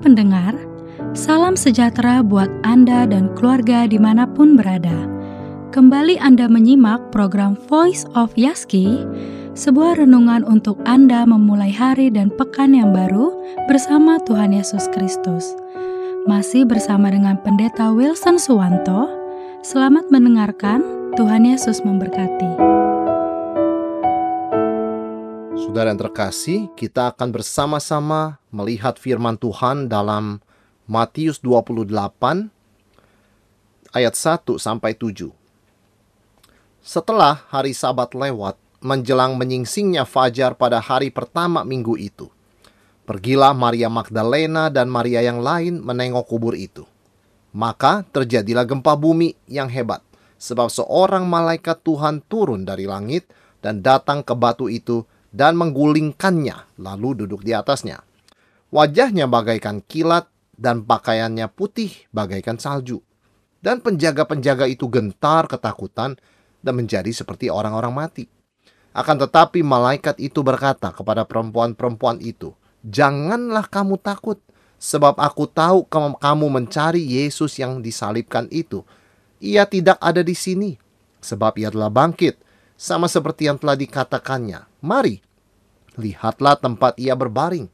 pendengar, salam sejahtera buat Anda dan keluarga di mana pun berada. Kembali Anda menyimak program Voice of Yaski, sebuah renungan untuk Anda memulai hari dan pekan yang baru bersama Tuhan Yesus Kristus. Masih bersama dengan Pendeta Wilson Suwanto, selamat mendengarkan, Tuhan Yesus memberkati. Saudara yang terkasih, kita akan bersama-sama melihat firman Tuhan dalam Matius 28 ayat 1 sampai 7. Setelah hari Sabat lewat, menjelang menyingsingnya fajar pada hari pertama minggu itu, pergilah Maria Magdalena dan Maria yang lain menengok kubur itu. Maka terjadilah gempa bumi yang hebat, sebab seorang malaikat Tuhan turun dari langit dan datang ke batu itu dan menggulingkannya, lalu duduk di atasnya. Wajahnya bagaikan kilat dan pakaiannya putih bagaikan salju. Dan penjaga-penjaga itu gentar ketakutan dan menjadi seperti orang-orang mati. Akan tetapi malaikat itu berkata kepada perempuan-perempuan itu, Janganlah kamu takut, sebab aku tahu kamu mencari Yesus yang disalibkan itu. Ia tidak ada di sini, sebab ia telah bangkit, sama seperti yang telah dikatakannya. Mari, lihatlah tempat ia berbaring.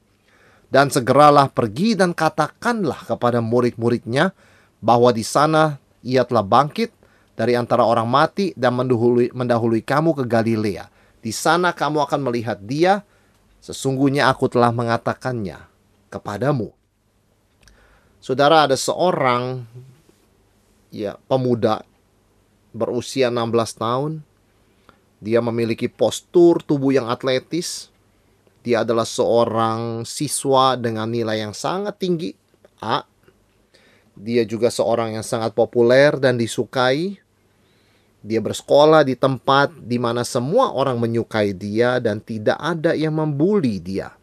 Dan segeralah pergi dan katakanlah kepada murid-muridnya bahwa di sana ia telah bangkit dari antara orang mati dan mendahului, mendahului kamu ke Galilea. Di sana kamu akan melihat dia, sesungguhnya aku telah mengatakannya kepadamu. Saudara ada seorang ya pemuda berusia 16 tahun dia memiliki postur tubuh yang atletis. Dia adalah seorang siswa dengan nilai yang sangat tinggi, A. Dia juga seorang yang sangat populer dan disukai. Dia bersekolah di tempat di mana semua orang menyukai dia dan tidak ada yang membuli dia.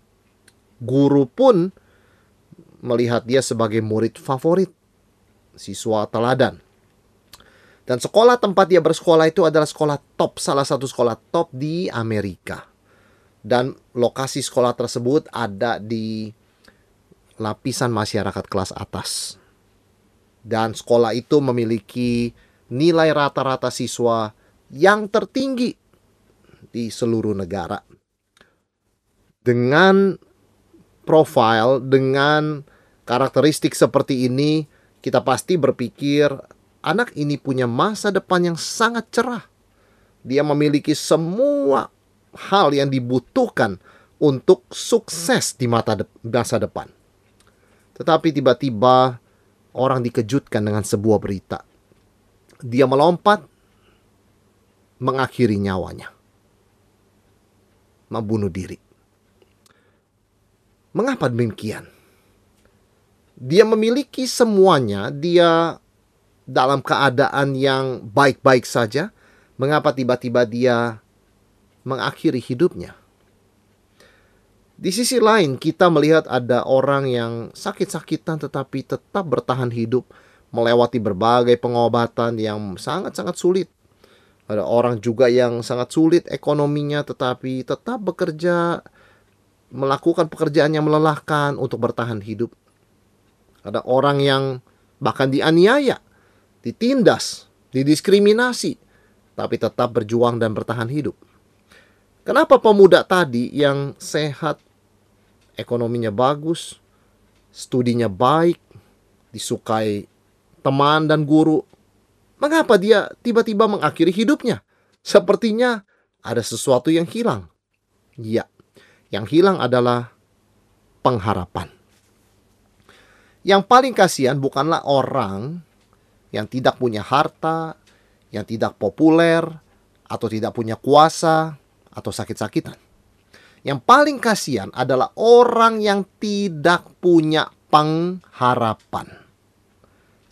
Guru pun melihat dia sebagai murid favorit, siswa teladan. Dan sekolah tempat dia bersekolah itu adalah sekolah top, salah satu sekolah top di Amerika. Dan lokasi sekolah tersebut ada di lapisan masyarakat kelas atas. Dan sekolah itu memiliki nilai rata-rata siswa yang tertinggi di seluruh negara. Dengan profil, dengan karakteristik seperti ini, kita pasti berpikir anak ini punya masa depan yang sangat cerah. Dia memiliki semua hal yang dibutuhkan untuk sukses di mata de masa depan. Tetapi tiba-tiba orang dikejutkan dengan sebuah berita. Dia melompat, mengakhiri nyawanya. Membunuh diri. Mengapa demikian? Dia memiliki semuanya, dia dalam keadaan yang baik-baik saja, mengapa tiba-tiba dia mengakhiri hidupnya? Di sisi lain, kita melihat ada orang yang sakit-sakitan tetapi tetap bertahan hidup, melewati berbagai pengobatan yang sangat-sangat sulit. Ada orang juga yang sangat sulit ekonominya tetapi tetap bekerja, melakukan pekerjaan yang melelahkan untuk bertahan hidup. Ada orang yang bahkan dianiaya ditindas, didiskriminasi, tapi tetap berjuang dan bertahan hidup. Kenapa pemuda tadi yang sehat, ekonominya bagus, studinya baik, disukai teman dan guru, mengapa dia tiba-tiba mengakhiri hidupnya? Sepertinya ada sesuatu yang hilang. Ya, yang hilang adalah pengharapan. Yang paling kasihan bukanlah orang yang tidak punya harta, yang tidak populer, atau tidak punya kuasa, atau sakit-sakitan. Yang paling kasihan adalah orang yang tidak punya pengharapan.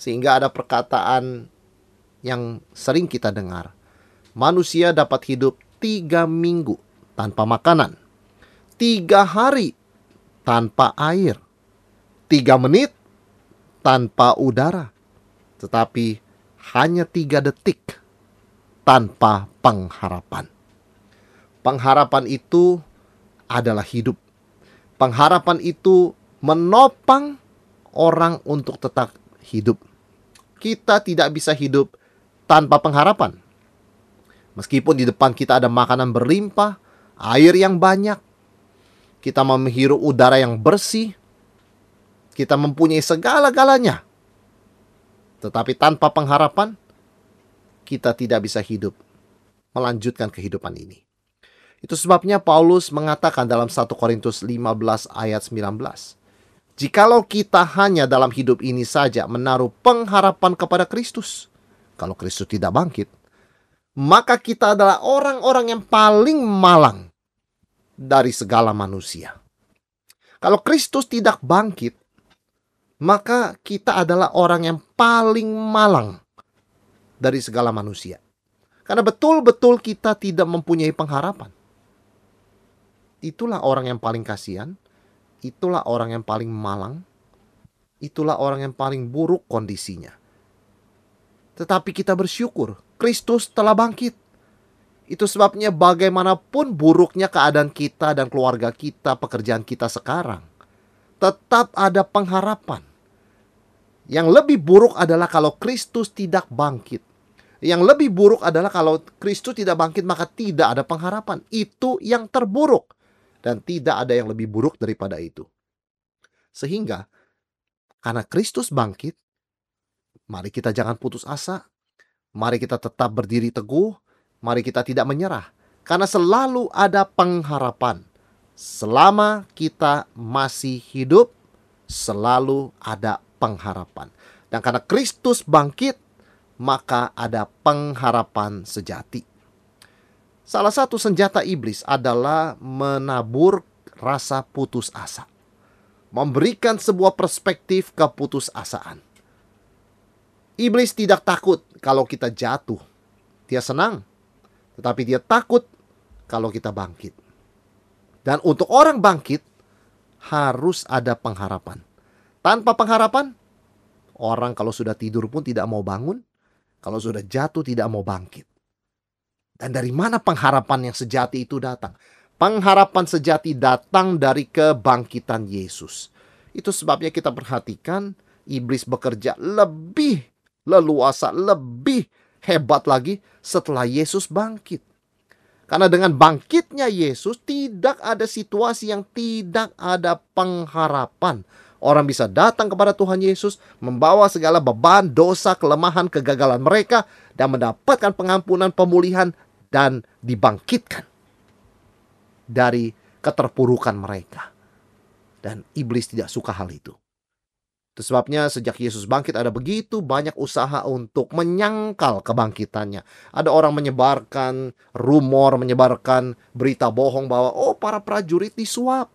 Sehingga ada perkataan yang sering kita dengar. Manusia dapat hidup tiga minggu tanpa makanan. Tiga hari tanpa air. Tiga menit tanpa udara tetapi hanya tiga detik tanpa pengharapan. Pengharapan itu adalah hidup. Pengharapan itu menopang orang untuk tetap hidup. Kita tidak bisa hidup tanpa pengharapan. Meskipun di depan kita ada makanan berlimpah, air yang banyak, kita menghirup udara yang bersih, kita mempunyai segala-galanya. Tetapi tanpa pengharapan, kita tidak bisa hidup, melanjutkan kehidupan ini. Itu sebabnya Paulus mengatakan dalam 1 Korintus 15 ayat 19. Jikalau kita hanya dalam hidup ini saja menaruh pengharapan kepada Kristus, kalau Kristus tidak bangkit, maka kita adalah orang-orang yang paling malang dari segala manusia. Kalau Kristus tidak bangkit, maka kita adalah orang yang paling malang dari segala manusia. Karena betul-betul kita tidak mempunyai pengharapan. Itulah orang yang paling kasihan, itulah orang yang paling malang, itulah orang yang paling buruk kondisinya. Tetapi kita bersyukur, Kristus telah bangkit. Itu sebabnya bagaimanapun buruknya keadaan kita dan keluarga kita, pekerjaan kita sekarang, tetap ada pengharapan. Yang lebih buruk adalah kalau Kristus tidak bangkit. Yang lebih buruk adalah kalau Kristus tidak bangkit maka tidak ada pengharapan. Itu yang terburuk. Dan tidak ada yang lebih buruk daripada itu. Sehingga karena Kristus bangkit, mari kita jangan putus asa. Mari kita tetap berdiri teguh. Mari kita tidak menyerah. Karena selalu ada pengharapan. Selama kita masih hidup, selalu ada pengharapan. Dan karena Kristus bangkit, maka ada pengharapan sejati. Salah satu senjata iblis adalah menabur rasa putus asa. Memberikan sebuah perspektif keputusasaan. Iblis tidak takut kalau kita jatuh. Dia senang. Tetapi dia takut kalau kita bangkit. Dan untuk orang bangkit, harus ada pengharapan. Tanpa pengharapan, orang kalau sudah tidur pun tidak mau bangun, kalau sudah jatuh tidak mau bangkit. Dan dari mana pengharapan yang sejati itu datang? Pengharapan sejati datang dari kebangkitan Yesus. Itu sebabnya kita perhatikan iblis bekerja lebih leluasa, lebih hebat lagi setelah Yesus bangkit. Karena dengan bangkitnya Yesus tidak ada situasi yang tidak ada pengharapan. Orang bisa datang kepada Tuhan Yesus, membawa segala beban, dosa, kelemahan, kegagalan mereka, dan mendapatkan pengampunan, pemulihan, dan dibangkitkan dari keterpurukan mereka. Dan iblis tidak suka hal itu. Itu sebabnya sejak Yesus bangkit ada begitu banyak usaha untuk menyangkal kebangkitannya. Ada orang menyebarkan rumor, menyebarkan berita bohong bahwa oh para prajurit disuap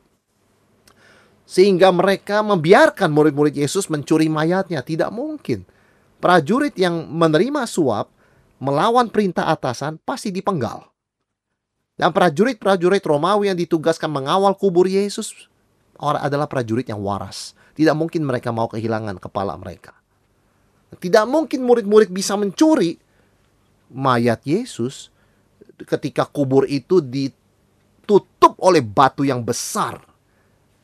sehingga mereka membiarkan murid-murid Yesus mencuri mayatnya. Tidak mungkin. Prajurit yang menerima suap melawan perintah atasan pasti dipenggal. Dan prajurit-prajurit Romawi yang ditugaskan mengawal kubur Yesus adalah prajurit yang waras. Tidak mungkin mereka mau kehilangan kepala mereka. Tidak mungkin murid-murid bisa mencuri mayat Yesus ketika kubur itu ditutup oleh batu yang besar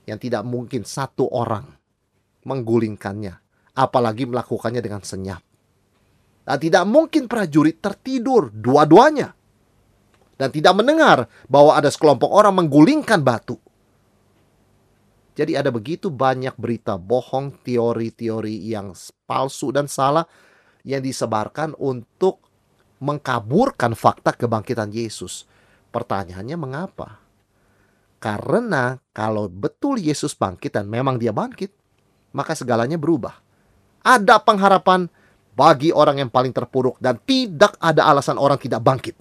yang tidak mungkin satu orang menggulingkannya, apalagi melakukannya dengan senyap. Dan tidak mungkin prajurit tertidur dua-duanya. Dan tidak mendengar bahwa ada sekelompok orang menggulingkan batu. Jadi ada begitu banyak berita bohong, teori-teori yang palsu dan salah yang disebarkan untuk mengkaburkan fakta kebangkitan Yesus. Pertanyaannya mengapa? Karena kalau betul Yesus bangkit dan memang dia bangkit, maka segalanya berubah. Ada pengharapan bagi orang yang paling terpuruk dan tidak ada alasan orang tidak bangkit.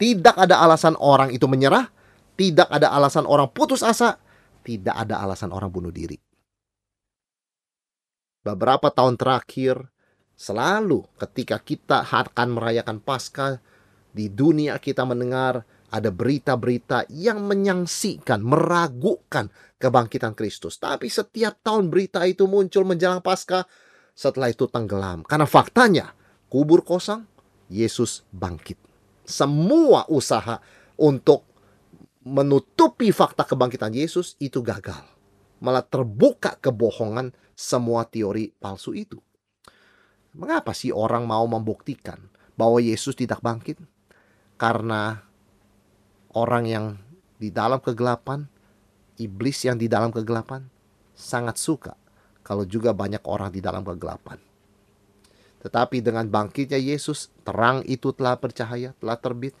Tidak ada alasan orang itu menyerah, tidak ada alasan orang putus asa, tidak ada alasan orang bunuh diri. Beberapa tahun terakhir, selalu ketika kita akan merayakan Paskah, di dunia kita mendengar ada berita-berita yang menyangsikan, meragukan kebangkitan Kristus. Tapi setiap tahun berita itu muncul menjelang Paskah, setelah itu tenggelam. Karena faktanya, kubur kosong, Yesus bangkit. Semua usaha untuk menutupi fakta kebangkitan Yesus itu gagal. malah terbuka kebohongan semua teori palsu itu. Mengapa sih orang mau membuktikan bahwa Yesus tidak bangkit? Karena orang yang di dalam kegelapan, iblis yang di dalam kegelapan, sangat suka kalau juga banyak orang di dalam kegelapan. Tetapi dengan bangkitnya Yesus, terang itu telah bercahaya, telah terbit.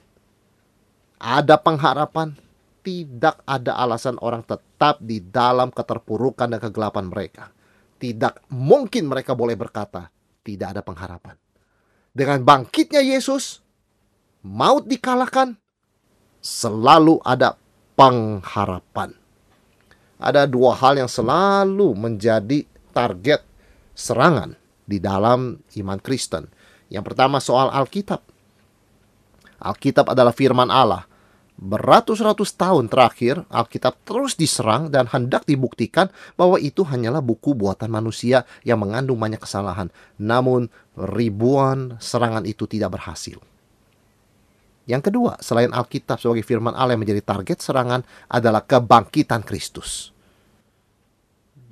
Ada pengharapan, tidak ada alasan orang tetap di dalam keterpurukan dan kegelapan mereka. Tidak mungkin mereka boleh berkata, tidak ada pengharapan. Dengan bangkitnya Yesus, maut dikalahkan, selalu ada pengharapan. Ada dua hal yang selalu menjadi target serangan di dalam iman Kristen. Yang pertama soal Alkitab. Alkitab adalah firman Allah Beratus-ratus tahun terakhir, Alkitab terus diserang dan hendak dibuktikan bahwa itu hanyalah buku buatan manusia yang mengandung banyak kesalahan. Namun, ribuan serangan itu tidak berhasil. Yang kedua, selain Alkitab sebagai firman Allah yang menjadi target serangan adalah kebangkitan Kristus.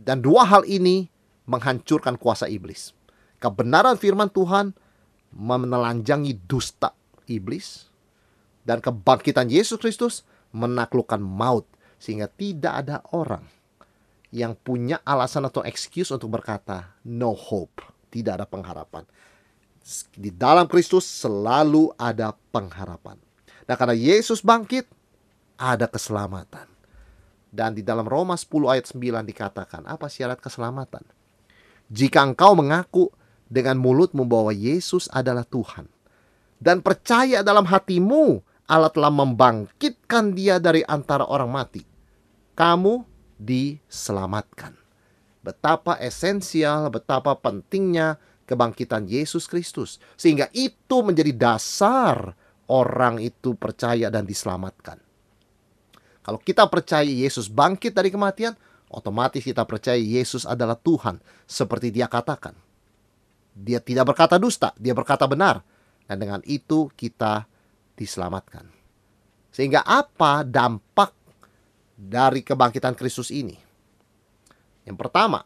Dan dua hal ini menghancurkan kuasa iblis. Kebenaran firman Tuhan menelanjangi dusta iblis dan kebangkitan Yesus Kristus menaklukkan maut sehingga tidak ada orang yang punya alasan atau excuse untuk berkata no hope, tidak ada pengharapan. Di dalam Kristus selalu ada pengharapan. Nah, karena Yesus bangkit, ada keselamatan. Dan di dalam Roma 10 ayat 9 dikatakan, apa syarat keselamatan? Jika engkau mengaku dengan mulutmu bahwa Yesus adalah Tuhan dan percaya dalam hatimu Allah telah membangkitkan dia dari antara orang mati. Kamu diselamatkan. Betapa esensial, betapa pentingnya kebangkitan Yesus Kristus. Sehingga itu menjadi dasar orang itu percaya dan diselamatkan. Kalau kita percaya Yesus bangkit dari kematian, otomatis kita percaya Yesus adalah Tuhan. Seperti dia katakan. Dia tidak berkata dusta, dia berkata benar. Dan dengan itu kita diselamatkan. Sehingga apa dampak dari kebangkitan Kristus ini? Yang pertama,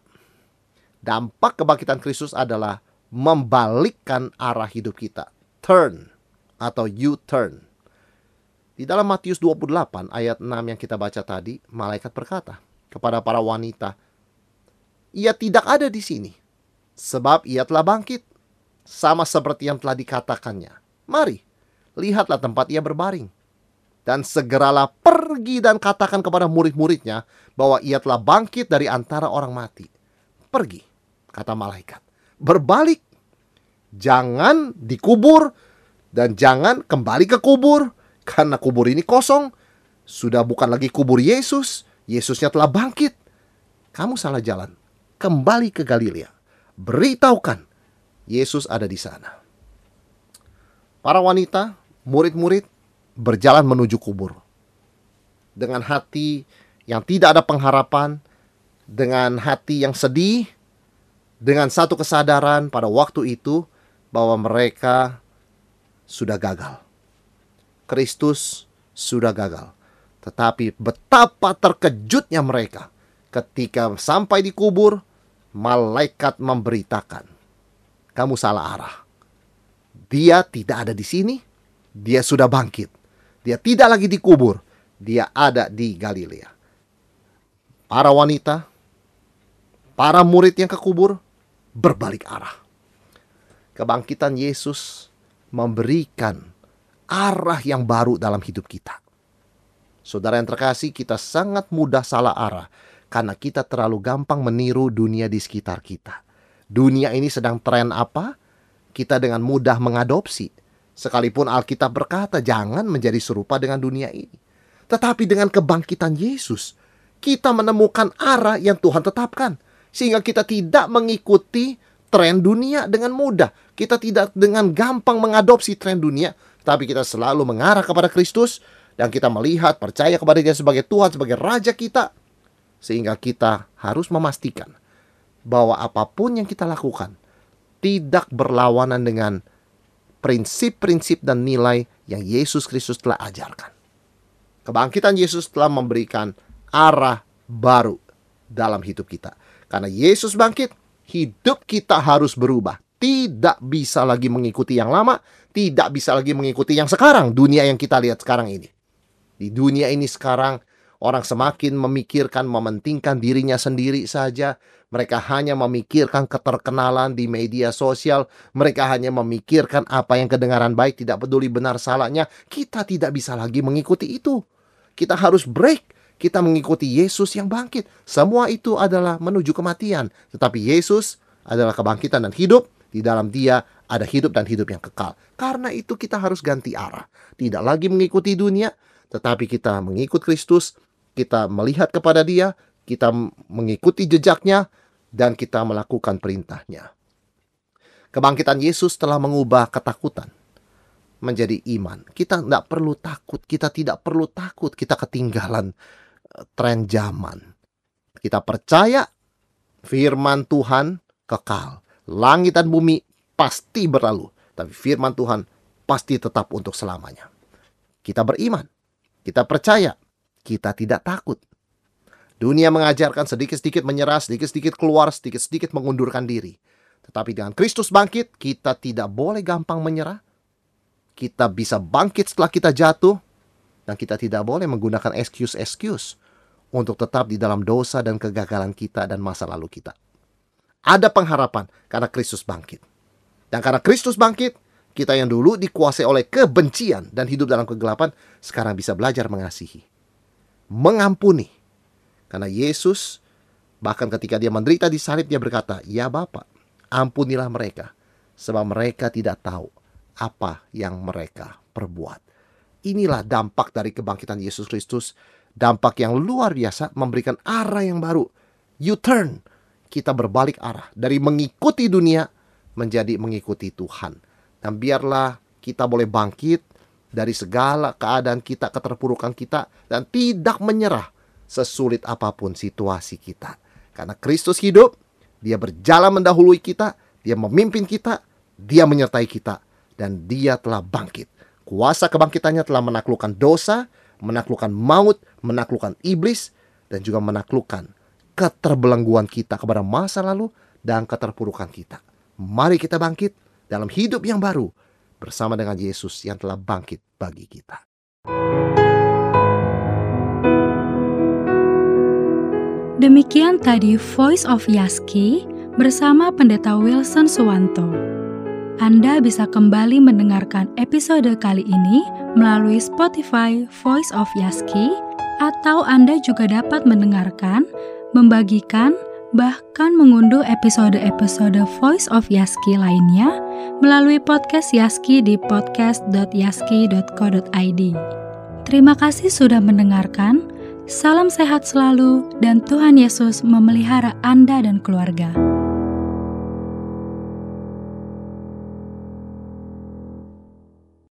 dampak kebangkitan Kristus adalah membalikkan arah hidup kita. Turn atau U-turn. Di dalam Matius 28 ayat 6 yang kita baca tadi, malaikat berkata kepada para wanita, "Ia tidak ada di sini, sebab ia telah bangkit, sama seperti yang telah dikatakannya. Mari, lihatlah tempat ia berbaring. Dan segeralah pergi dan katakan kepada murid-muridnya bahwa ia telah bangkit dari antara orang mati. Pergi, kata malaikat. Berbalik. Jangan dikubur dan jangan kembali ke kubur. Karena kubur ini kosong. Sudah bukan lagi kubur Yesus. Yesusnya telah bangkit. Kamu salah jalan. Kembali ke Galilea. Beritahukan. Yesus ada di sana. Para wanita murid-murid berjalan menuju kubur. Dengan hati yang tidak ada pengharapan, dengan hati yang sedih, dengan satu kesadaran pada waktu itu bahwa mereka sudah gagal. Kristus sudah gagal. Tetapi betapa terkejutnya mereka ketika sampai di kubur, malaikat memberitakan, "Kamu salah arah. Dia tidak ada di sini, dia sudah bangkit. Dia tidak lagi dikubur. Dia ada di Galilea. Para wanita, para murid yang kekubur berbalik arah. Kebangkitan Yesus memberikan arah yang baru dalam hidup kita. Saudara yang terkasih, kita sangat mudah salah arah karena kita terlalu gampang meniru dunia di sekitar kita. Dunia ini sedang tren apa? Kita dengan mudah mengadopsi Sekalipun Alkitab berkata jangan menjadi serupa dengan dunia ini. Tetapi dengan kebangkitan Yesus, kita menemukan arah yang Tuhan tetapkan. Sehingga kita tidak mengikuti tren dunia dengan mudah. Kita tidak dengan gampang mengadopsi tren dunia. Tapi kita selalu mengarah kepada Kristus. Dan kita melihat, percaya kepada dia sebagai Tuhan, sebagai Raja kita. Sehingga kita harus memastikan bahwa apa pun yang kita lakukan tidak berlawanan dengan prinsip-prinsip dan nilai yang Yesus Kristus telah ajarkan. Kebangkitan Yesus telah memberikan arah baru dalam hidup kita. Karena Yesus bangkit, hidup kita harus berubah. Tidak bisa lagi mengikuti yang lama, tidak bisa lagi mengikuti yang sekarang, dunia yang kita lihat sekarang ini. Di dunia ini sekarang, orang semakin memikirkan, mementingkan dirinya sendiri saja. Mereka hanya memikirkan keterkenalan di media sosial. Mereka hanya memikirkan apa yang kedengaran baik, tidak peduli benar salahnya. Kita tidak bisa lagi mengikuti itu. Kita harus break kita mengikuti Yesus yang bangkit. Semua itu adalah menuju kematian. Tetapi Yesus adalah kebangkitan dan hidup. Di dalam dia ada hidup dan hidup yang kekal. Karena itu kita harus ganti arah. Tidak lagi mengikuti dunia, tetapi kita mengikut Kristus. Kita melihat kepada dia, kita mengikuti jejaknya, dan kita melakukan perintahnya. Kebangkitan Yesus telah mengubah ketakutan menjadi iman. Kita tidak perlu takut, kita tidak perlu takut kita ketinggalan tren zaman. Kita percaya firman Tuhan kekal. Langit dan bumi pasti berlalu, tapi firman Tuhan pasti tetap untuk selamanya. Kita beriman, kita percaya, kita tidak takut. Dunia mengajarkan sedikit-sedikit menyerah, sedikit-sedikit keluar, sedikit-sedikit mengundurkan diri. Tetapi dengan Kristus bangkit, kita tidak boleh gampang menyerah. Kita bisa bangkit setelah kita jatuh, dan kita tidak boleh menggunakan excuse-excuse untuk tetap di dalam dosa dan kegagalan kita dan masa lalu kita. Ada pengharapan karena Kristus bangkit. Dan karena Kristus bangkit, kita yang dulu dikuasai oleh kebencian dan hidup dalam kegelapan, sekarang bisa belajar mengasihi. Mengampuni. Karena Yesus, bahkan ketika dia menderita di salib, dia berkata, Ya Bapak, ampunilah mereka, sebab mereka tidak tahu apa yang mereka perbuat. Inilah dampak dari kebangkitan Yesus Kristus. Dampak yang luar biasa memberikan arah yang baru. U-turn. Kita berbalik arah. Dari mengikuti dunia menjadi mengikuti Tuhan. Dan biarlah kita boleh bangkit dari segala keadaan kita, keterpurukan kita. Dan tidak menyerah sesulit apa pun situasi kita. Karena Kristus hidup, dia berjalan mendahului kita, dia memimpin kita, dia menyertai kita, dan dia telah bangkit Kuasa kebangkitannya telah menaklukkan dosa, menaklukkan maut, menaklukkan iblis, dan juga menaklukkan keterbelengguan kita kepada masa lalu dan keterpurukan kita. Mari kita bangkit dalam hidup yang baru bersama dengan Yesus yang telah bangkit bagi kita. Demikian tadi Voice of Yaski bersama Pendeta Wilson Suwanto. Anda bisa kembali mendengarkan episode kali ini melalui Spotify Voice of Yaski, atau Anda juga dapat mendengarkan, membagikan, bahkan mengunduh episode-episode Voice of Yaski lainnya melalui podcast Yaski di podcast.yaski.co.id. Terima kasih sudah mendengarkan. Salam sehat selalu, dan Tuhan Yesus memelihara Anda dan keluarga.